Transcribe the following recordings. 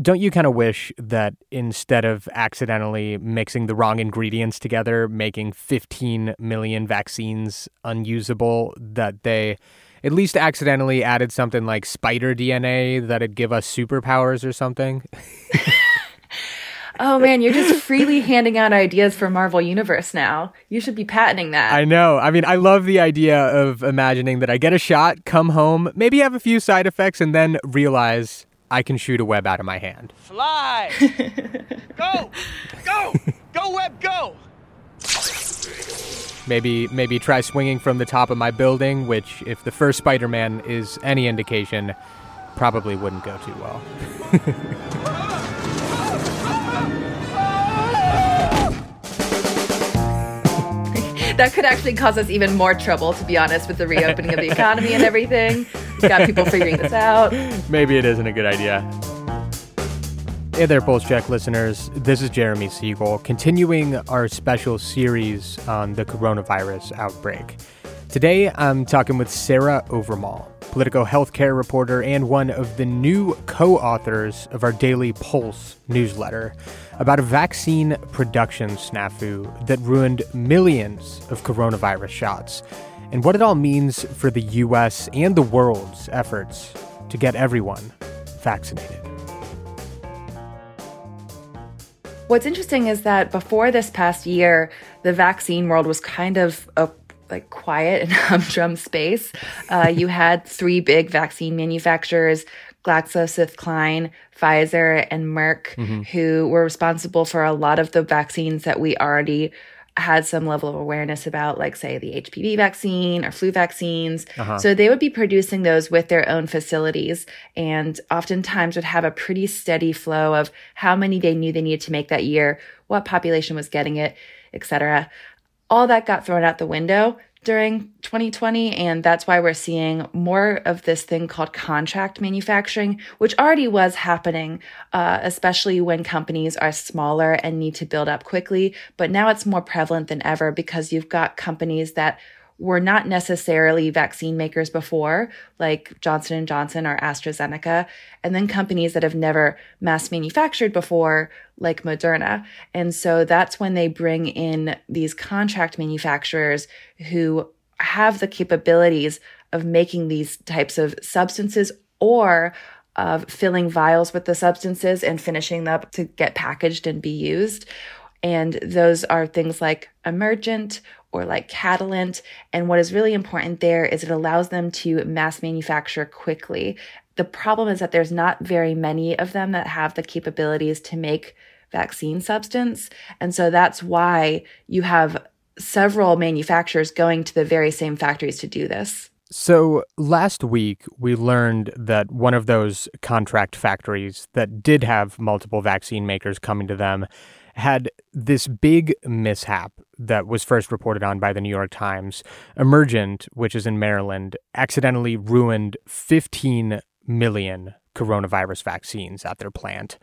don't you kind of wish that instead of accidentally mixing the wrong ingredients together, making 15 million vaccines unusable, that they at least accidentally added something like spider DNA that'd give us superpowers or something? oh man, you're just freely handing out ideas for Marvel Universe now. You should be patenting that. I know. I mean, I love the idea of imagining that I get a shot, come home, maybe have a few side effects, and then realize I can shoot a web out of my hand. Fly! go! Go! Go, web, go! Maybe maybe try swinging from the top of my building, which if the first Spider-Man is any indication, probably wouldn't go too well. that could actually cause us even more trouble, to be honest, with the reopening of the economy and everything. We've got people figuring this out. Maybe it isn't a good idea. Hey there, Pulse Check listeners. This is Jeremy Siegel, continuing our special series on the coronavirus outbreak. Today, I'm talking with Sarah Owermohle, Politico healthcare reporter and one of the new co authors of our daily Pulse newsletter about a vaccine production snafu that ruined millions of coronavirus shots and what it all means for the US and the world's efforts to get everyone vaccinated. What's interesting is that before this past year, the vaccine world was kind of a like quiet and humdrum space. Uh, you had three big vaccine manufacturers, GlaxoSmithKline, Pfizer, and Merck, mm-hmm. who were responsible for a lot of the vaccines that we already had some level of awareness about, like, say, the HPV vaccine or flu vaccines. Uh-huh. So they would be producing those with their own facilities and oftentimes would have a pretty steady flow of how many they knew they needed to make that year, what population was getting it, etc. All that got thrown out the window during 2020. And that's why we're seeing more of this thing called contract manufacturing, which already was happening, uh, especially when companies are smaller and need to build up quickly. But now it's more prevalent than ever because you've got companies that were not necessarily vaccine makers before, like Johnson & Johnson or AstraZeneca, and then companies that have never mass manufactured before, like Moderna. And so that's when they bring in these contract manufacturers who have the capabilities of making these types of substances or of filling vials with the substances and finishing them up to get packaged and be used. And those are things like Emergent or like Catalent. And what is really important there is it allows them to mass manufacture quickly. The problem is that there's not very many of them that have the capabilities to make vaccine substance. And so that's why you have several manufacturers going to the very same factories to do this. So last week, we learned that one of those contract factories that did have multiple vaccine makers coming to them had this big mishap that was first reported on by the New York Times. Emergent, which is in Maryland, accidentally ruined 15 million coronavirus vaccines at their plant.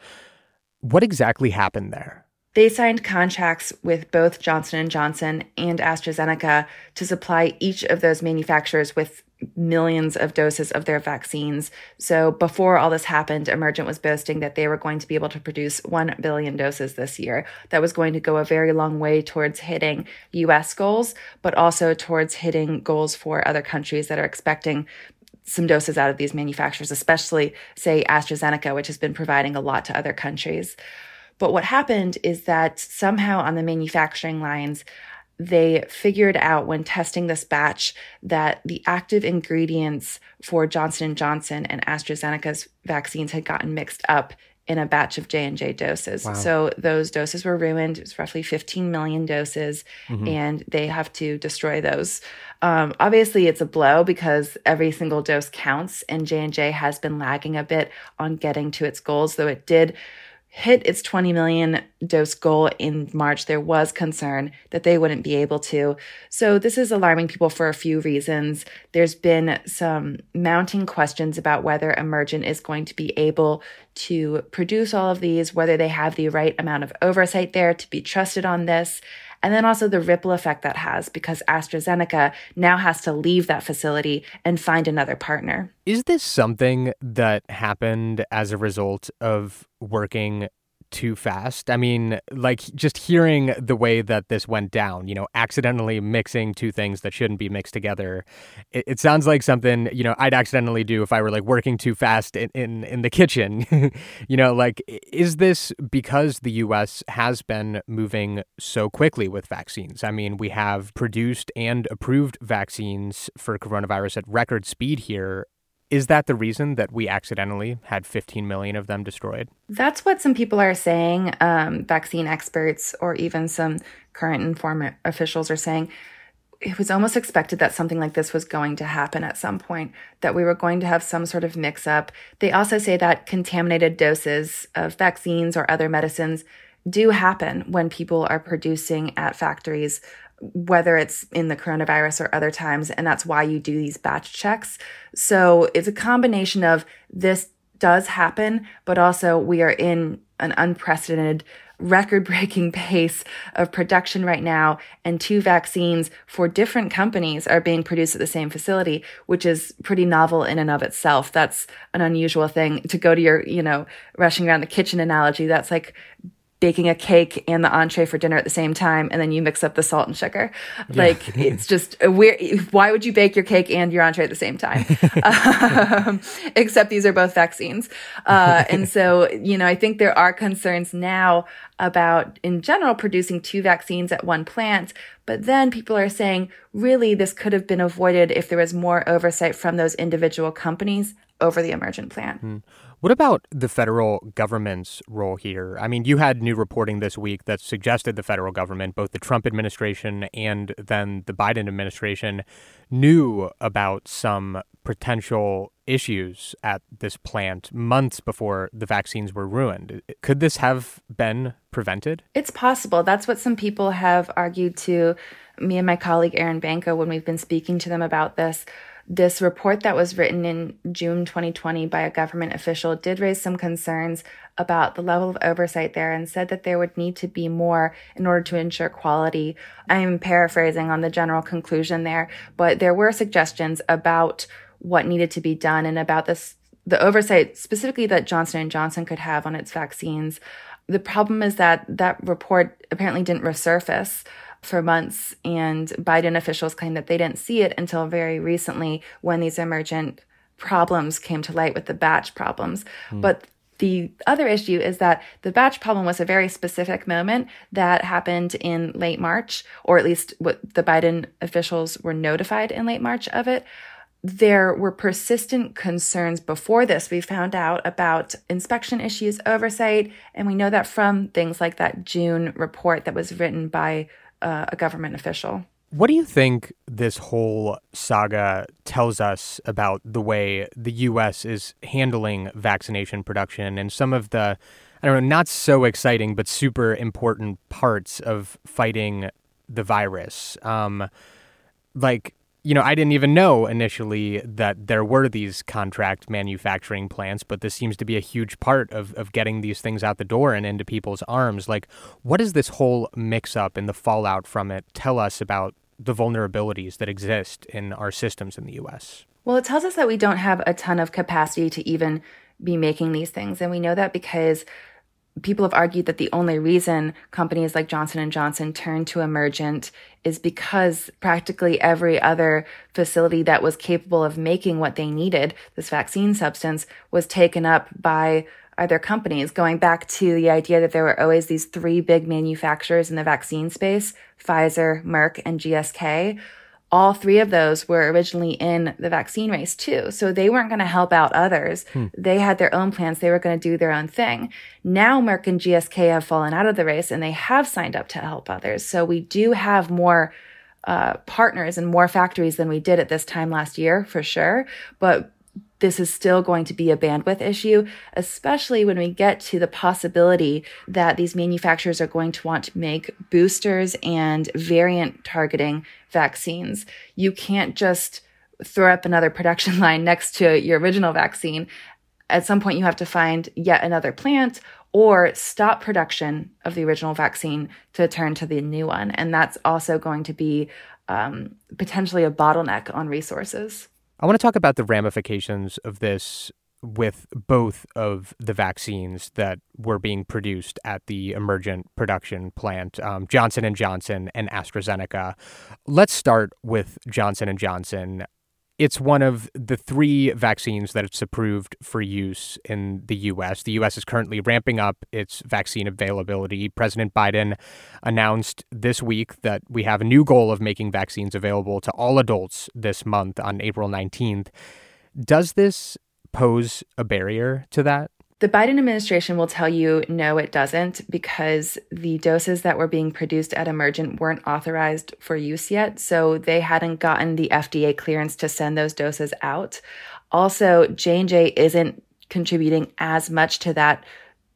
What exactly happened there? They signed contracts with both Johnson & Johnson and AstraZeneca to supply each of those manufacturers with millions of doses of their vaccines. So before all this happened, Emergent was boasting that they were going to be able to produce 1 billion doses this year. That was going to go a very long way towards hitting US goals, but also towards hitting goals for other countries that are expecting some doses out of these manufacturers, especially, say, AstraZeneca, which has been providing a lot to other countries. But what happened is that somehow on the manufacturing lines, they figured out when testing this batch that the active ingredients for Johnson & Johnson and AstraZeneca's vaccines had gotten mixed up in a batch of J&J doses. Wow. So those doses were ruined. It was roughly 15 million doses mm-hmm. and they have to destroy those. Um, obviously it's a blow because every single dose counts and J&J has been lagging a bit on getting to its goals, though it did hit its 20 million dose goal in March, there was concern that they wouldn't be able to. So, this is alarming people for a few reasons. There's been some mounting questions about whether Emergent is going to be able to produce all of these, whether they have the right amount of oversight there to be trusted on this. And then also the ripple effect that has because AstraZeneca now has to leave that facility and find another partner. Is this something that happened as a result of working too fast. I mean, like just hearing the way that this went down, you know, accidentally mixing two things that shouldn't be mixed together. It, it sounds like something, you know, I'd accidentally do if I were like working too fast in, in, in the kitchen. you know, like, is this because the US has been moving so quickly with vaccines? I mean, we have produced and approved vaccines for coronavirus at record speed here is that the reason that we accidentally had 15 million of them destroyed? That's what some people are saying. Um, vaccine experts or even some current and former officials are saying. It was almost expected that something like this was going to happen at some point, that we were going to have some sort of mix up. They also say that contaminated doses of vaccines or other medicines do happen when people are producing at factories whether it's in the coronavirus or other times. And that's why you do these batch checks. So it's a combination of this does happen, but also we are in an unprecedented record breaking pace of production right now and two vaccines for different companies are being produced at the same facility which is pretty novel in and of itself that's an unusual thing to go to your you know rushing around the kitchen analogy that's like baking a cake and the entree for dinner at the same time and then you mix up the salt and sugar yeah. like it's just a weird why would you bake your cake and your entree at the same time um, except these are both vaccines uh, and so you know i think there are concerns now about in general producing two vaccines at one plant but then people are saying really this could have been avoided if there was more oversight from those individual companies over the emergent plant mm. What about the federal government's role here? I mean, you had new reporting this week that suggested the federal government, both the Trump administration and then the Biden administration, knew about some potential issues at this plant months before the vaccines were ruined. Could this have been prevented? It's possible. That's what some people have argued to me and my colleague Erin Banco when we've been speaking to them about this this report that was written in June 2020 by a government official did raise some concerns about the level of oversight there and said that there would need to be more in order to ensure quality. I'm paraphrasing on the general conclusion there, but there were suggestions about what needed to be done and about this the oversight specifically that Johnson Johnson could have on its vaccines. The problem is that that report apparently didn't resurface for months, and Biden officials claim that they didn't see it until very recently when these emergent problems came to light with the batch problems. Mm. But the other issue is that the batch problem was a very specific moment that happened in late March, or at least what the Biden officials were notified in late March of it. There were persistent concerns before this. We found out about inspection issues, oversight, and we know that from things like that June report that was written by uh, a government official. What do you think this whole saga tells us about the way the U.S. is handling vaccination production and some of the, I don't know, not so exciting but super important parts of fighting the virus? Um, like, you know, I didn't even know initially that there were these contract manufacturing plants, but this seems to be a huge part of, of getting these things out the door and into people's arms. Like, what does this whole mix up and the fallout from it tell us about the vulnerabilities that exist in our systems in the US? Well, it tells us that we don't have a ton of capacity to even be making these things. And we know that because people have argued that the only reason companies like Johnson & Johnson turned to Emergent is because practically every other facility that was capable of making what they needed, this vaccine substance, was taken up by other companies, going back to the idea that there were always these three big manufacturers in the vaccine space, Pfizer, Merck, and GSK all three of those were originally in the vaccine race too. So they weren't going to help out others. Hmm. They had their own plans. They were going to do their own thing. Now Merck and GSK have fallen out of the race and they have signed up to help others. So we do have more uh, partners and more factories than we did at this time last year for sure. But this is still going to be a bandwidth issue, especially when we get to the possibility that these manufacturers are going to want to make boosters and variant targeting vaccines. You can't just throw up another production line next to your original vaccine. At some point, you have to find yet another plant or stop production of the original vaccine to turn to the new one. And that's also going to be um, potentially a bottleneck on resources. I want to talk about the ramifications of this with both of the vaccines that were being produced at the emergent production plant um, johnson & johnson and astrazeneca. Let's start with johnson & johnson it's one of the three vaccines that it's approved for use in the U.S. The U.S. is currently ramping up its vaccine availability. President Biden announced this week that we have a new goal of making vaccines available to all adults this month on April 19th. Does this pose a barrier to that? The Biden administration will tell you no, it doesn't, because the doses that were being produced at Emergent weren't authorized for use yet. So they hadn't gotten the FDA clearance to send those doses out. Also, J&J isn't contributing as much to that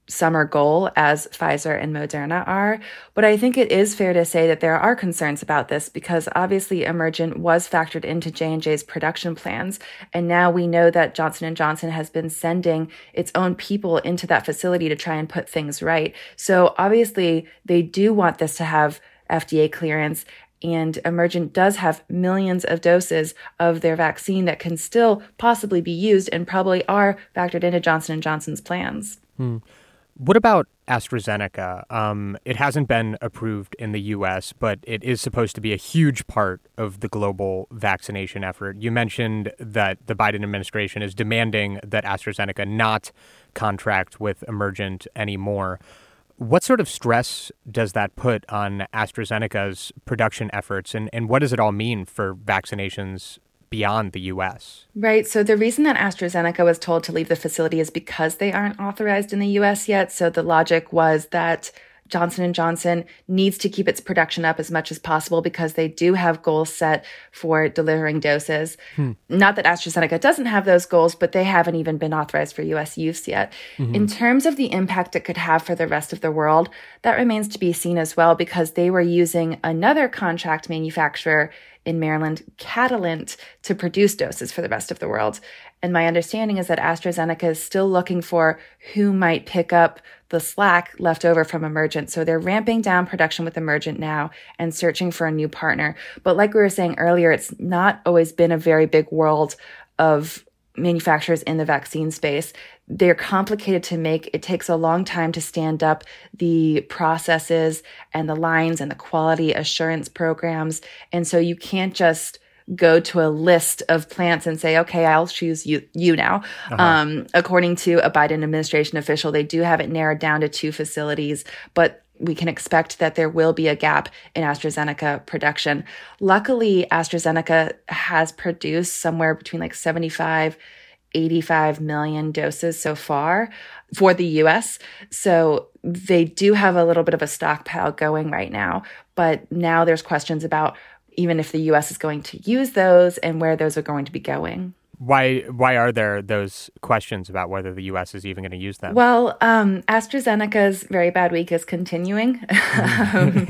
summer goal as Pfizer and Moderna are. But I think it is fair to say that there are concerns about this because obviously Emergent was factored into J&J's production plans and now we know that Johnson & Johnson has been sending its own people into that facility to try and put things right. So obviously they do want this to have FDA clearance and Emergent does have millions of doses of their vaccine that can still possibly be used and probably are factored into Johnson & Johnson's plans. Hmm. What about AstraZeneca? Um, it hasn't been approved in the US, but it is supposed to be a huge part of the global vaccination effort. You mentioned that the Biden administration is demanding that AstraZeneca not contract with Emergent anymore. What sort of stress does that put on AstraZeneca's production efforts, and, and what does it all mean for vaccinations beyond the US. Right. So the reason that AstraZeneca was told to leave the facility is because they aren't authorized in the US yet. So the logic was that Johnson & Johnson needs to keep its production up as much as possible because they do have goals set for delivering doses. Hmm. Not that AstraZeneca doesn't have those goals, but they haven't even been authorized for US use yet. Mm-hmm. In terms of the impact it could have for the rest of the world, that remains to be seen as well because they were using another contract manufacturer in Maryland, Catalent, to produce doses for the rest of the world. And my understanding is that AstraZeneca is still looking for who might pick up the slack left over from Emergent. So they're ramping down production with Emergent now and searching for a new partner. But like we were saying earlier, it's not always been a very big world of manufacturers in the vaccine space. They're complicated to make. It takes a long time to stand up the processes and the lines and the quality assurance programs. And so you can't just go to a list of plants and say, okay, I'll choose you, you now. Uh-huh. Um, according to a Biden administration official, they do have it narrowed down to two facilities, but we can expect that there will be a gap in AstraZeneca production. Luckily, AstraZeneca has produced somewhere between like 75 85 million doses so far for the US. So they do have a little bit of a stockpile going right now, but now there's questions about even if the US is going to use those and where those are going to be going. Why why are there those questions about whether the U.S. is even going to use them? Well, um, AstraZeneca's very bad week is continuing, um,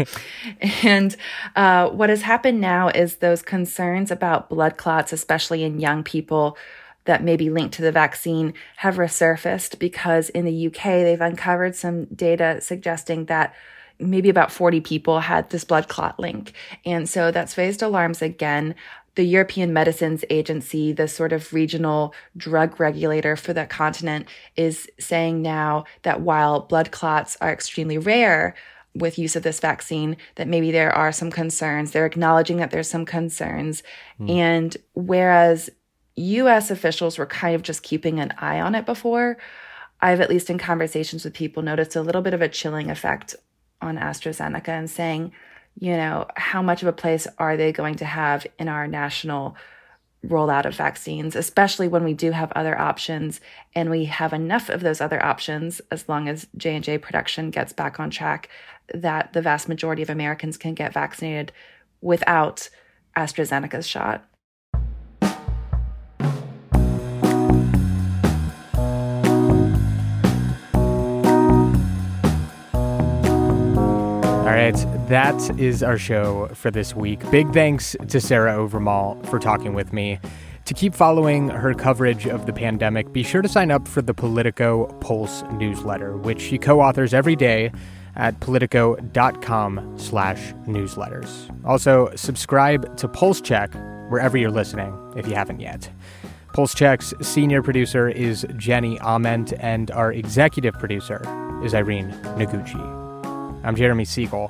and uh, what has happened now is those concerns about blood clots, especially in young people, that may be linked to the vaccine have resurfaced because in the UK they've uncovered some data suggesting that maybe about 40 people had this blood clot link. And so that's raised alarms again the European Medicines Agency, the sort of regional drug regulator for the continent, is saying now that while blood clots are extremely rare with use of this vaccine, that maybe there are some concerns. They're acknowledging that there's some concerns. Mm. And whereas US officials were kind of just keeping an eye on it before, I've at least in conversations with people noticed a little bit of a chilling effect on AstraZeneca and saying, you know, how much of a place are they going to have in our national rollout of vaccines, especially when we do have other options and we have enough of those other options as long as J&J production gets back on track that the vast majority of Americans can get vaccinated without AstraZeneca's shot. That is our show for this week. Big thanks to Sarah Owermohle for talking with me. To keep following her coverage of the pandemic, be sure to sign up for the Politico Pulse newsletter, which she co-authors every day at politico.com slash newsletters. Also, subscribe to Pulse Check wherever you're listening if you haven't yet. Pulse Check's senior producer is Jenny Ament, and our executive producer is Irene Noguchi. I'm Jeremy Siegel.